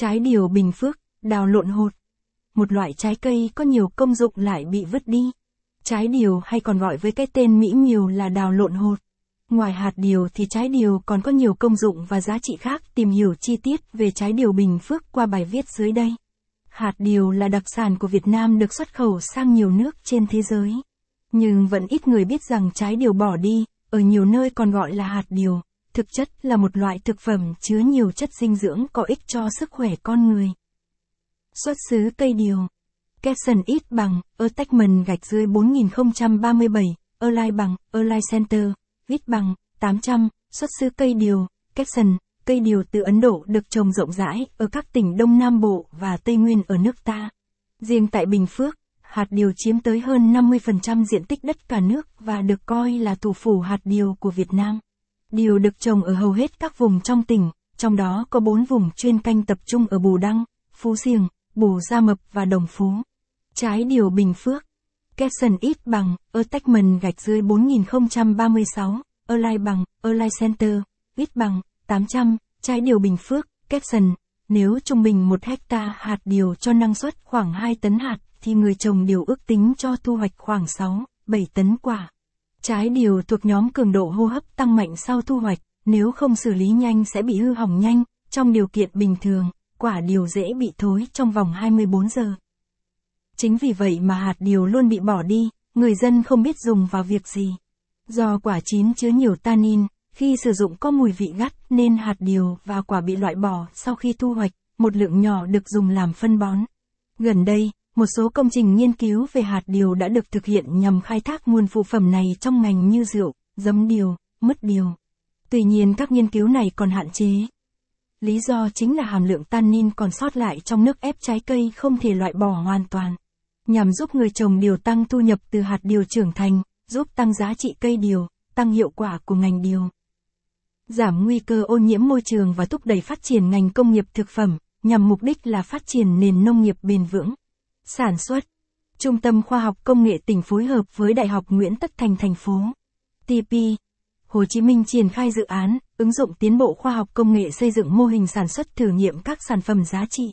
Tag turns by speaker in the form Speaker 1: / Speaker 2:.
Speaker 1: Trái điều bình phước, đào lộn hột. Một loại trái cây có nhiều công dụng lại bị vứt đi. Trái điều hay còn gọi với cái tên mỹ miều là đào lộn hột. Ngoài hạt điều thì trái điều còn có nhiều công dụng và giá trị khác. Tìm hiểu chi tiết về trái điều bình phước qua bài viết dưới đây. Hạt điều là đặc sản của Việt Nam được xuất khẩu sang nhiều nước trên thế giới. Nhưng vẫn ít người biết rằng trái điều bỏ đi, ở nhiều nơi còn gọi là hạt điều, thực chất là một loại thực phẩm chứa nhiều chất dinh dưỡng có ích cho sức khỏe con người. Xuất xứ cây điều Capson ít bằng, attachment gạch dưới 4037, Align bằng, Align Center, ít bằng, 800, xuất xứ cây điều, Capson, cây điều từ Ấn Độ được trồng rộng rãi ở các tỉnh Đông Nam Bộ và Tây Nguyên ở nước ta. Riêng tại Bình Phước, hạt điều chiếm tới hơn 50% diện tích đất cả nước và được coi là thủ phủ hạt điều của Việt Nam. Điều được trồng ở hầu hết các vùng trong tỉnh, trong đó có bốn vùng chuyên canh tập trung ở Bù Đăng, Phú Siềng, Bù Gia Mập và Đồng Phú. Trái điều Bình Phước. Capson ít bằng, attachment gạch dưới 4036, Align bằng, Align Center, ít bằng, 800, trái điều Bình Phước, Capson. Nếu trung bình 1 hecta hạt điều cho năng suất khoảng 2 tấn hạt, thì người trồng điều ước tính cho thu hoạch khoảng 6, 7 tấn quả. Trái điều thuộc nhóm cường độ hô hấp tăng mạnh sau thu hoạch, nếu không xử lý nhanh sẽ bị hư hỏng nhanh, trong điều kiện bình thường, quả điều dễ bị thối trong vòng 24 giờ. Chính vì vậy mà hạt điều luôn bị bỏ đi, người dân không biết dùng vào việc gì. Do quả chín chứa nhiều tannin, khi sử dụng có mùi vị gắt nên hạt điều và quả bị loại bỏ sau khi thu hoạch, một lượng nhỏ được dùng làm phân bón. Gần đây, một số công trình nghiên cứu về hạt điều đã được thực hiện nhằm khai thác nguồn phụ phẩm này trong ngành như rượu, giấm điều, mứt điều. Tuy nhiên các nghiên cứu này còn hạn chế. Lý do chính là hàm lượng tannin còn sót lại trong nước ép trái cây không thể loại bỏ hoàn toàn. Nhằm giúp người trồng điều tăng thu nhập từ hạt điều trưởng thành, giúp tăng giá trị cây điều, tăng hiệu quả của ngành điều. Giảm nguy cơ ô nhiễm môi trường và thúc đẩy phát triển ngành công nghiệp thực phẩm, nhằm mục đích là phát triển nền nông nghiệp bền vững. Sản xuất. Trung tâm Khoa học Công nghệ tỉnh phối hợp với Đại học Nguyễn Tất Thành thành phố. TP. Hồ Chí Minh triển khai dự án, ứng dụng tiến bộ khoa học công nghệ xây dựng mô hình sản xuất thử nghiệm các sản phẩm giá trị.